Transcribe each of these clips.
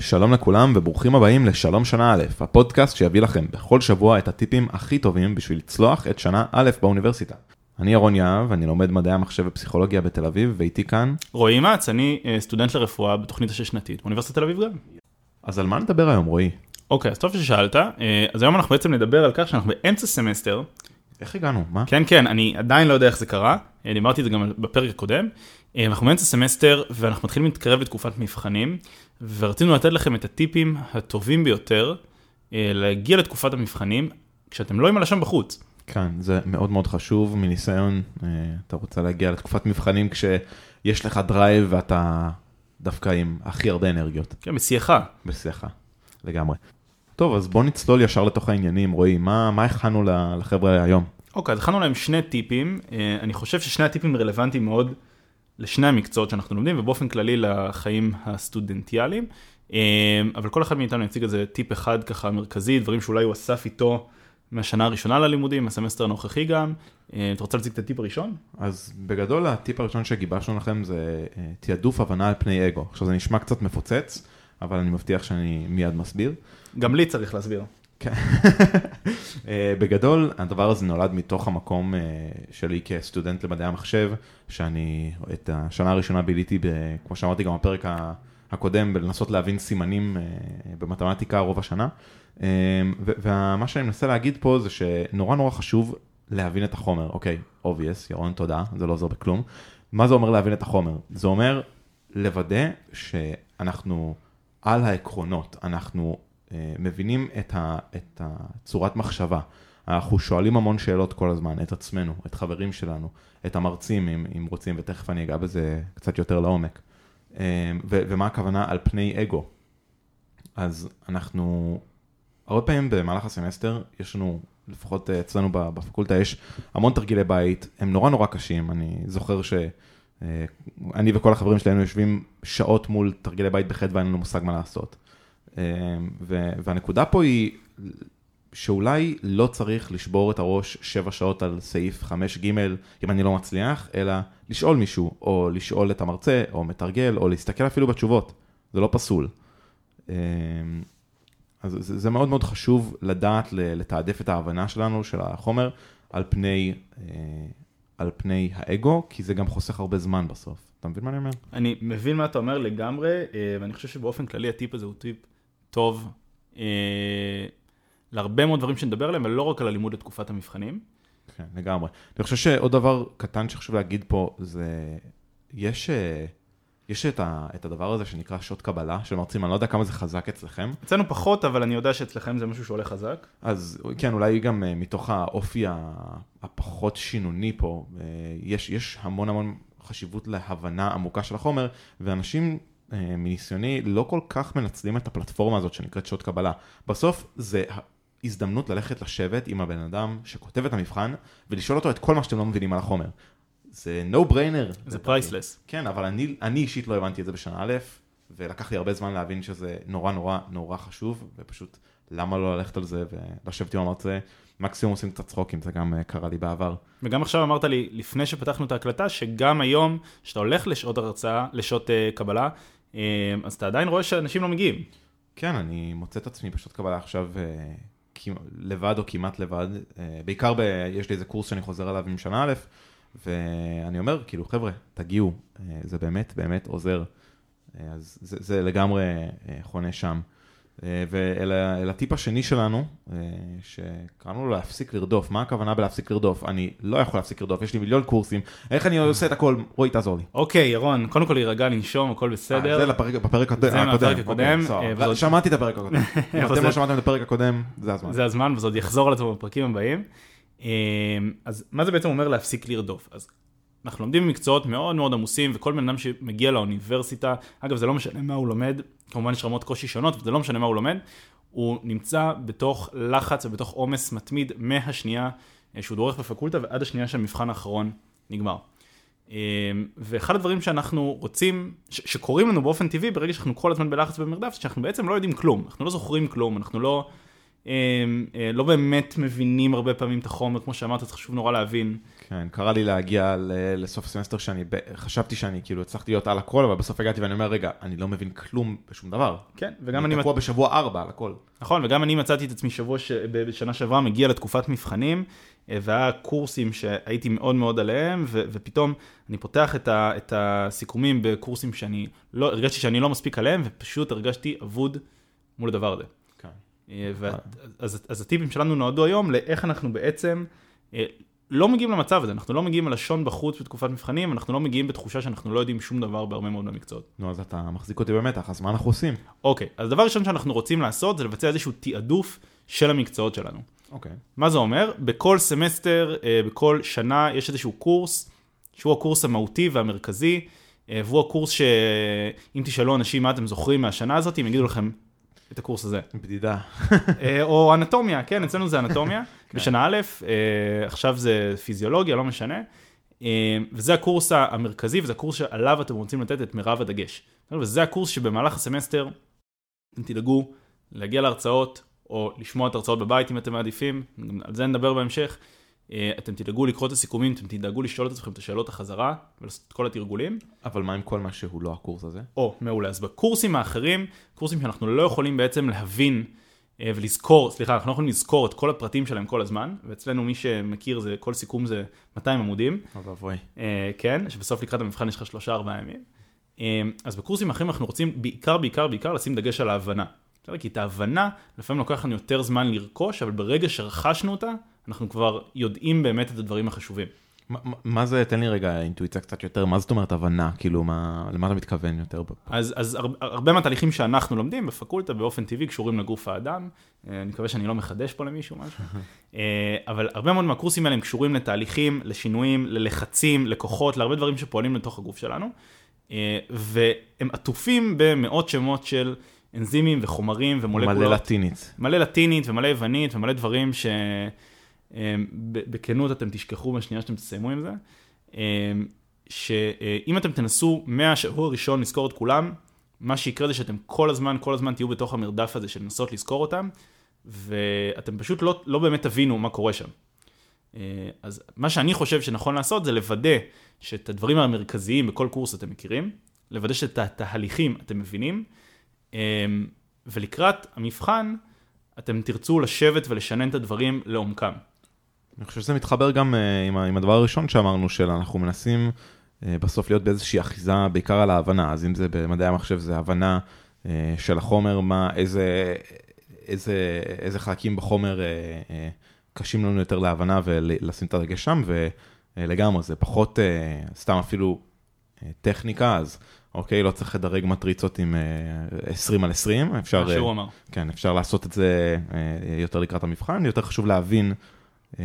שלום לכולם וברוכים הבאים לשלום שנה א', הפודקאסט שיביא לכם בכל שבוע את הטיפים הכי טובים בשביל לצלוח את שנה א' באוניברסיטה. אני ירון יהב, אני לומד מדעי המחשב ופסיכולוגיה בתל אביב, ואיתי כאן. רועי מצ, אני אה, סטודנט לרפואה בתוכנית השש-שנתית באוניברסיטת תל אביב גם. אז על מה נדבר היום, רועי? אוקיי, אז טוב ששאלת. אה, אז היום אנחנו בעצם נדבר על כך שאנחנו באמצע סמסטר. איך הגענו? מה? כן, כן, אני עדיין לא יודע איך זה קרה, אה, דיברתי את זה גם בפרק הקודם. אנחנו באמצע סמסטר ואנחנו מתחילים להתקרב לתקופת מבחנים, ורצינו לתת לכם את הטיפים הטובים ביותר להגיע לתקופת המבחנים כשאתם לא עם הלשון בחוץ. כן, זה מאוד מאוד חשוב מניסיון, אתה רוצה להגיע לתקופת מבחנים כשיש לך drive ואתה דווקא עם הכי הרבה אנרגיות. כן, בשיאך. בשיאך, לגמרי. טוב, אז בוא נצלול ישר לתוך העניינים, רועי, מה, מה הכנו לחבר'ה היום? אוקיי, אז הכנו להם שני טיפים, אני חושב ששני הטיפים רלוונטיים מאוד לשני המקצועות שאנחנו לומדים, ובאופן כללי לחיים הסטודנטיאליים, אבל כל אחד מאיתנו יציג איזה טיפ אחד ככה מרכזי, דברים שאולי הוא אסף איתו מהשנה הראשונה ללימודים, הסמסטר הנוכחי גם. אתה רוצה להציג את הטיפ הראשון? אז בגדול הטיפ הראשון שגיבשנו לכם זה תעדוף הבנה על פני אגו. עכשיו זה נשמע קצת מפוצץ, אבל אני מבטיח שאני מיד מסביר. גם לי צריך להסביר. כן. בגדול הדבר הזה נולד מתוך המקום שלי כסטודנט למדעי המחשב, שאני את השנה הראשונה ביליתי, כמו שאמרתי גם בפרק הקודם, בלנסות להבין סימנים במתמטיקה רוב השנה. ומה שאני מנסה להגיד פה זה שנורא נורא חשוב להבין את החומר, אוקיי, obvious, ירון תודה, זה לא עוזר בכלום. מה זה אומר להבין את החומר? זה אומר לוודא שאנחנו על העקרונות, אנחנו מבינים את, ה, את הצורת מחשבה. אנחנו שואלים המון שאלות כל הזמן, את עצמנו, את חברים שלנו, את המרצים אם, אם רוצים, ותכף אני אגע בזה קצת יותר לעומק. ו, ומה הכוונה על פני אגו. אז אנחנו הרבה פעמים במהלך הסמסטר יש לנו, לפחות אצלנו בפקולטה יש המון תרגילי בית, הם נורא נורא קשים, אני זוכר שאני וכל החברים שלנו יושבים שעות מול תרגילי בית בחטא ואין לנו מושג מה לעשות. והנקודה פה היא שאולי לא צריך לשבור את הראש שבע שעות על סעיף 5ג אם אני לא מצליח, אלא לשאול מישהו, או לשאול את המרצה, או מתרגל, או להסתכל אפילו בתשובות, זה לא פסול. אז זה, מאוד מאוד חשוב לדעת לתעדף את ההבנה שלנו, של החומר, על פני, על פני האגו, כי זה גם חוסך הרבה זמן בסוף. אתה מבין מה אני אומר? אני מבין מה אתה אומר לגמרי, ואני חושב שבאופן כללי הטיפ הזה הוא טיפ טוב להרבה מאוד דברים שנדבר עליהם, ולא רק על הלימוד לתקופת המבחנים. כן, לגמרי. אני חושב שעוד דבר קטן שחשוב להגיד פה, זה, יש... יש את, ה, את הדבר הזה שנקרא שעות קבלה של מרצים, אני לא יודע כמה זה חזק אצלכם. אצלנו פחות, אבל אני יודע שאצלכם זה משהו שעולה חזק. אז כן, אולי גם מתוך האופי הפחות שינוני פה, יש, יש המון המון חשיבות להבנה עמוקה של החומר, ואנשים מניסיוני לא כל כך מנצלים את הפלטפורמה הזאת שנקראת שעות קבלה. בסוף זה הזדמנות ללכת לשבת עם הבן אדם שכותב את המבחן, ולשאול אותו את כל מה שאתם לא מבינים על החומר. זה no brainer. זה פרייסלס. כן, אבל אני, אני אישית לא הבנתי את זה בשנה א', ולקח לי הרבה זמן להבין שזה נורא נורא נורא חשוב, ופשוט למה לא ללכת על זה ולשבת עם המרצה. מקסימום עושים קצת צחוקים, זה גם קרה לי בעבר. וגם עכשיו אמרת לי, לפני שפתחנו את ההקלטה, שגם היום, כשאתה הולך לשעות הרצאה, לשעות uh, קבלה, אז אתה עדיין רואה שאנשים לא מגיעים. כן, אני מוצא את עצמי בשעות קבלה עכשיו uh, לבד או כמעט לבד. Uh, בעיקר ב, יש לי איזה קורס שאני חוזר עליו עם שנה א', ואני אומר, כאילו, חבר'ה, תגיעו, זה באמת באמת עוזר. אז זה, זה לגמרי חונה שם. ואל הטיפ השני שלנו, שקראנו לו להפסיק לרדוף. מה הכוונה בלהפסיק לרדוף? אני לא יכול להפסיק לרדוף, יש לי מיליון קורסים, איך אני עושה את הכל? רועי, תעזור לי. אוקיי, ירון, קודם כל להירגע, לנשום, הכל בסדר. זה בפרק הקודם. זה מהפרק הקודם. שמעתי את הפרק הקודם. אם אתם לא שמעתם את הפרק הקודם, זה הזמן. זה הזמן, וזה עוד יחזור על עצמו בפרקים הבאים. אז מה זה בעצם אומר להפסיק לרדוף? אז אנחנו לומדים במקצועות מאוד מאוד עמוסים, וכל בן אדם שמגיע לאוניברסיטה, אגב זה לא משנה מה הוא לומד, כמובן יש רמות קושי שונות, וזה לא משנה מה הוא לומד, הוא נמצא בתוך לחץ ובתוך עומס מתמיד מהשנייה שהוא דורך בפקולטה ועד השנייה שהמבחן האחרון נגמר. ואחד הדברים שאנחנו רוצים, שקורים לנו באופן טבעי ברגע שאנחנו כל הזמן בלחץ ובמרדף, שאנחנו בעצם לא יודעים כלום, אנחנו לא זוכרים כלום, אנחנו לא אה, אה, לא באמת מבינים הרבה פעמים את החומר, כמו שאמרת, זה חשוב נורא להבין. כן, קרה לי להגיע לסוף סמסטר שאני, חשבתי שאני כאילו הצלחתי להיות על הכל, אבל בסוף הגעתי ואני אומר, רגע, אני לא מבין כלום בשום דבר. כן, וגם אני, אני תקוע בשבוע ארבע על הכל. נכון, וגם אני מצאתי את עצמי שבוע, ש... בשנה שעברה, מגיע לתקופת מבחנים, אה, והיה קורסים שהייתי מאוד מאוד עליהם, ו... ופתאום אני פותח את, ה... את הסיכומים בקורסים שאני לא, הרגשתי שאני לא מספיק עליהם, ופשוט הרגשתי אבוד מול הדבר הזה. אה, ו... אז, אז הטיפים שלנו נועדו היום לאיך אנחנו בעצם אה, לא מגיעים למצב הזה, אנחנו לא מגיעים עם לשון בחוץ בתקופת מבחנים, אנחנו לא מגיעים בתחושה שאנחנו לא יודעים שום דבר בהרבה מאוד מהמקצועות. נו, אז אתה מחזיק אותי במתח, אז מה אנחנו עושים? אוקיי, אז דבר ראשון שאנחנו רוצים לעשות זה לבצע איזשהו תעדוף של המקצועות שלנו. אוקיי. מה זה אומר? בכל סמסטר, אה, בכל שנה, יש איזשהו קורס, שהוא הקורס המהותי והמרכזי, אה, והוא הקורס שאם תשאלו אנשים מה אתם זוכרים מהשנה הזאת, הם יגידו לכם את הקורס הזה. בדידה. אה, או אנטומיה, כן, אצלנו זה אנטומיה, בשנה א', אה, עכשיו זה פיזיולוגיה, לא משנה. אה, וזה הקורס המרכזי, וזה הקורס שעליו אתם רוצים לתת את מירב הדגש. וזה הקורס שבמהלך הסמסטר אתם תדאגו להגיע להרצאות, או לשמוע את ההרצאות בבית אם אתם מעדיפים, על זה נדבר בהמשך. אה, אתם תדאגו לקרוא את הסיכומים, אתם תדאגו לשאול את עצמכם את השאלות החזרה, ולעשות את כל התרגולים. אבל מה עם כל מה שהוא לא הקורס הזה? או, מעולה. אז בקורסים האחרים, קורסים שאנחנו לא יכולים בעצם להבין אה, ולזכור, סליחה, אנחנו לא יכולים לזכור את כל הפרטים שלהם כל הזמן, ואצלנו מי שמכיר זה, כל סיכום זה 200 עמודים, אוי ואבוי. אה, כן, שבסוף לקראת המבחן יש לך שלושה ארבעה ימים. אז בקורסים האחרים אנחנו רוצים בעיקר, בעיקר, בעיקר לשים דגש על ההבנה. כי את ההבנה לפעמים לוקח לנו יותר זמן לרכוש, אבל ברגע שרכשנו אותה, אנחנו כבר יודעים באמת את הדברים החשובים. מה- מה- זה, תן לי רגע אינטואיציה קצת יותר, מה זאת אומרת הבנה? כאילו, מה, למה אתה מתכוון יותר? אז, אז הר, הרבה מהתהליכים שאנחנו לומדים בפקולטה באופן טבעי קשורים לגוף האדם. אה, אני מקווה שאני לא מחדש פה למישהו משהו. אה, אבל הרבה מאוד מהקורסים האלה הם קשורים לתהליכים, לשינויים, ללחצים, לכוחות, להרבה דברים שפועלים לתוך הגוף שלנו. אה, והם עטופים במאות שמות של אנזימים וחומרים ומולקולות. מלא לטינית. מלא לטינית ומלא יוונית ומלא דברים שבכנות אתם תשכחו בשנייה שאתם תסיימו עם זה. אה, שאם אתם תנסו מהשבוע הראשון לזכור את כולם, מה שיקרה זה שאתם כל הזמן, כל הזמן תהיו בתוך המרדף הזה של לנסות לזכור אותם, ואתם פשוט לא, לא באמת תבינו מה קורה שם. אה, אז מה שאני חושב שנכון לעשות זה לוודא שאת הדברים המרכזיים בכל קורס אתם מכירים, לוודא שאת התהליכים אתם מבינים, אה, ולקראת המבחן אתם תרצו לשבת ולשנן את הדברים לעומקם. אני חושב שזה מתחבר גם אה, עם הדבר הראשון שאמרנו, שאנחנו מנסים אה, בסוף להיות באיזושהי אחיזה, בעיקר על ההבנה. אז אם זה במדעי המחשב, זה הבנה אה, של החומר, מה, איזה, איזה, איזה חלקים בחומר קשים לנו יותר להבנה ולשים את הדגש שם, ולגמרי, זה פחות סתם אפילו טכניקה, אז אוקיי, לא צריך לדרג מטריצות עם אה, 20 על 20, אפשר... מה שהוא אה, אמר. כן, אפשר לעשות את זה אה, יותר לקראת המבחן, יותר חשוב להבין, אה,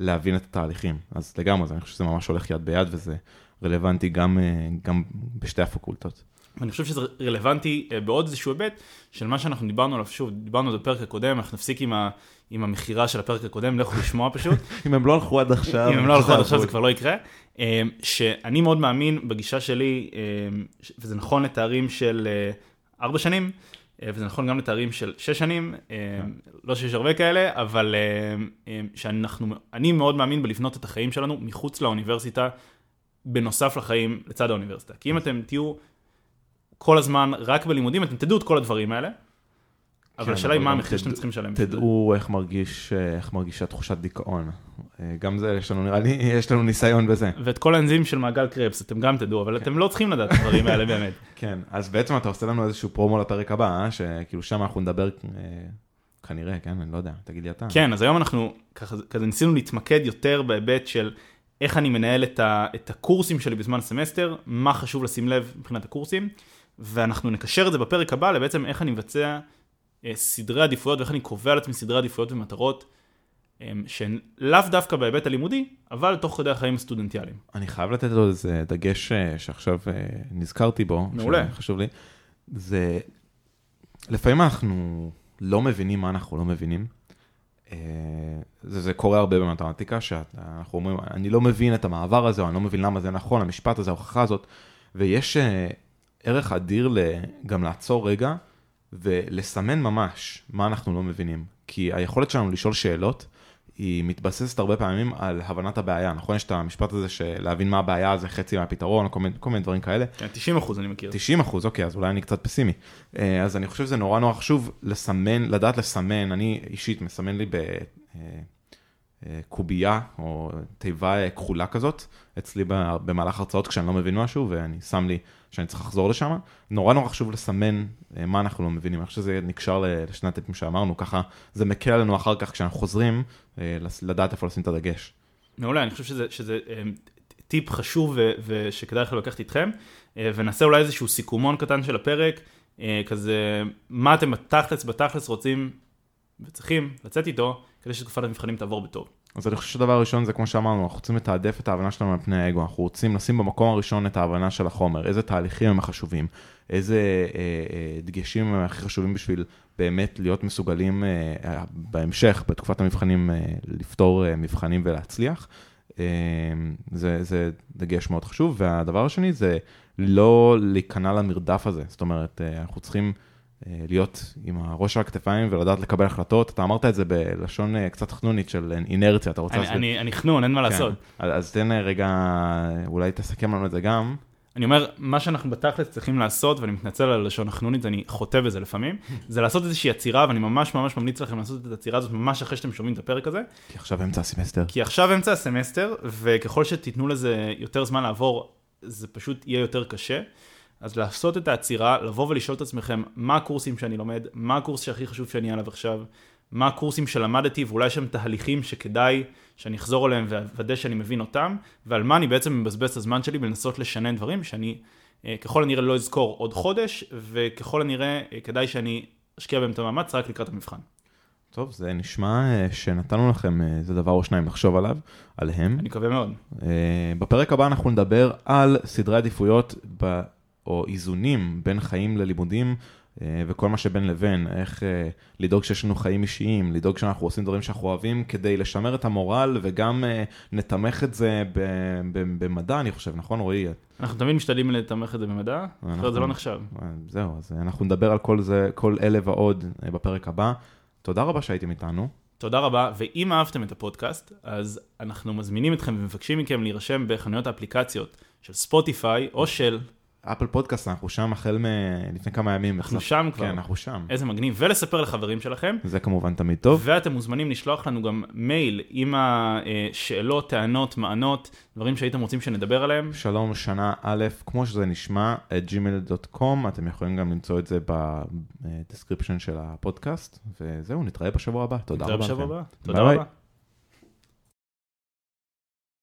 להבין את התהליכים. אז לגמרי, אני חושב שזה ממש הולך יד ביד וזה רלוונטי גם, אה, גם בשתי הפקולטות. ואני חושב שזה רלוונטי אה, בעוד איזשהו היבט של מה שאנחנו דיברנו עליו, שוב, דיברנו על זה בפרק הקודם, אנחנו נפסיק עם, ה, עם המכירה של הפרק הקודם, לכו לשמוע פשוט. אם הם לא הלכו עד עכשיו, אם הם לא הלכו עד עכשיו זה כבר לא יקרה. אה, שאני מאוד מאמין בגישה שלי, אה, וזה נכון לתארים של אה, ארבע שנים, וזה נכון גם לתארים של שש שנים, לא שיש הרבה כאלה, אבל שאנחנו, אני מאוד מאמין בלבנות את החיים שלנו מחוץ לאוניברסיטה, בנוסף לחיים לצד האוניברסיטה. כי אם אתם תהיו כל הזמן רק בלימודים, אתם תדעו את כל הדברים האלה, אבל כן, השאלה היא מה המחיר שאתם צריכים לשלם. תדעו איך מרגיש, אה, איך מרגישה תחושת דיכאון. אה, גם זה, יש לנו, נראה לי, יש לנו ניסיון בזה. ואת כל האנזימים של מעגל קרבס אתם גם תדעו, אבל אתם לא צריכים לדעת את הדברים האלה באמת. כן, אז בעצם אתה עושה לנו איזשהו פרומו לפרק הבא, אה? שכאילו שם אנחנו נדבר, אה, כנראה, כן, אני לא יודע, תגיד לי אתה. כן, אז היום אנחנו כזה ניסינו להתמקד יותר בהיבט של איך אני מנהל את, ה, את הקורסים שלי בזמן סמסטר, מה חשוב לשים לב מבחינת הקורסים, ואנחנו נקשר את זה בפרק הבא לבעצם איך אני מבצע סדרי עדיפויות ואיך אני קובע לעצמי סדרי עדיפויות ומטרות אה, שהן לאו דווקא בהיבט הלימודי, אבל תוך כדי החיים הסטודנטיאליים. אני חייב לתת לו איזה דגש אה, שעכשיו אה, נזכרתי בו, מעולה. חשוב לי, זה לפעמים אנחנו לא מבינים מה אנחנו לא מבינים. אה, זה, זה קורה הרבה במתמטיקה, שאנחנו אומרים, אני לא מבין את המעבר הזה, או אני לא מבין למה זה נכון, המשפט הזה, ההוכחה הזאת, ויש אה, ערך אדיר גם לעצור רגע ולסמן ממש מה אנחנו לא מבינים. כי היכולת שלנו לשאול שאלות, היא מתבססת הרבה פעמים על הבנת הבעיה, נכון? יש את המשפט הזה שלהבין מה הבעיה זה חצי מהפתרון, כל מיני, כל מיני דברים כאלה. כן, 90 אחוז אני מכיר. 90 אחוז, אוקיי, אז אולי אני קצת פסימי. אה, אז אני חושב שזה נורא נורא חשוב לסמן, לדעת לסמן, אני אישית מסמן לי בקובייה או תיבה כחולה כזאת, אצלי במהלך הרצאות כשאני לא מבין משהו, ואני שם לי שאני צריך לחזור לשם. נורא נורא חשוב לסמן אה, מה אנחנו לא מבינים, אני חושב שזה נקשר לשני הטיפים שאמרנו, ככה זה מקל עלינו אחר כך כשאנחנו חוזרים, אה, לדעת איפה לשים את הדגש. מעולה, אני חושב שזה, שזה טיפ חשוב ושכדאי לכם לקחת איתכם, ונעשה אולי איזשהו סיכומון קטן של הפרק, כזה, מה אתם בתכלס, בתכלס רוצים וצריכים לצאת איתו, כדי שתקופת המבחנים תעבור בטוב. אז אני חושב שהדבר הראשון זה כמו שאמרנו, אנחנו רוצים לתעדף את ההבנה שלנו על פני האגו, אנחנו רוצים לשים במקום הראשון את ההבנה של החומר, איזה תהליכים הם החשובים, איזה אה, אה, דגשים הם הכי חשובים בשביל באמת להיות מסוגלים אה, בהמשך, בתקופת המבחנים, אה, לפתור אה, מבחנים ולהצליח. אה, זה, זה דגש מאוד חשוב, והדבר השני זה לא להיכנע למרדף הזה, זאת אומרת, אה, אנחנו צריכים... אה, להיות עם הראש על הכתפיים ולדעת לקבל החלטות. אתה אמרת את זה בלשון אה, קצת חנונית של אינרציה, אתה רוצה... אני, אני חנון, אין מה כן. לעשות. אז תן רגע, אולי תסכם לנו את זה גם. אני אומר, מה שאנחנו בתכלס צריכים לעשות, ואני מתנצל על הלשון החנונית, אני חוטא בזה לפעמים, זה לעשות איזושהי עצירה, ואני ממש ממש ממליץ לכם לעשות את העצירה הזאת ממש אחרי שאתם שומעים את הפרק הזה. כי עכשיו אמצע הסמסטר. כי עכשיו אמצע הסמסטר, וככל שתיתנו לזה יותר זמן לעבור, זה פשוט יהיה יותר קשה. אז לעשות את העצירה, לבוא ולשאול את עצמכם, מה הקורסים שאני לומד, מה הקורס שהכי חשוב שאני עליו עכשיו, מה הקורסים שלמדתי, ואולי יש שם תהליכים שכדאי שאני אחזור עליהם ואוודא שאני מבין אותם, ועל מה אני בעצם מבזבז את הזמן שלי בלנסות לשנן דברים שאני אה, ככל הנראה לא אזכור עוד חודש, וככל הנראה אה, כדאי שאני אשקיע בהם את המאמץ רק לקראת המבחן. טוב, זה נשמע אה, שנתנו לכם איזה דבר או שניים לחשוב עליו, עליהם. אני מקווה מאוד. בפרק הבא אנחנו נדבר על סדרי עדיפויות או איזונים בין חיים ללימודים אה, וכל מה שבין לבין, איך אה, לדאוג שיש לנו חיים אישיים, לדאוג שאנחנו עושים דברים שאנחנו אוהבים כדי לשמר את המורל וגם אה, נתמך את זה במדע, אני חושב, נכון רועי? אנחנו תמיד משתדלים לתמך את זה במדע, אחרת זה לא נחשב. זהו, אז אנחנו נדבר על כל זה, כל אלה ועוד בפרק הבא. תודה רבה שהייתם איתנו. תודה רבה, ואם אהבתם את הפודקאסט, אז אנחנו מזמינים אתכם ומבקשים מכם להירשם בחנויות האפליקציות של ספוטיפיי או של אפל פודקאסט, אנחנו שם החל מלפני כמה ימים. אנחנו שם כבר. כן, אנחנו שם. איזה מגניב, ולספר לחברים שלכם. זה כמובן תמיד טוב. ואתם מוזמנים לשלוח לנו גם מייל עם השאלות, טענות, מענות, דברים שהייתם רוצים שנדבר עליהם. שלום, שנה א', כמו שזה נשמע, at gmail.com, אתם יכולים גם למצוא את זה ב description של הפודקאסט, וזהו, נתראה בשבוע הבא. תודה רבה. נתראה בשבוע הבא. תודה רבה.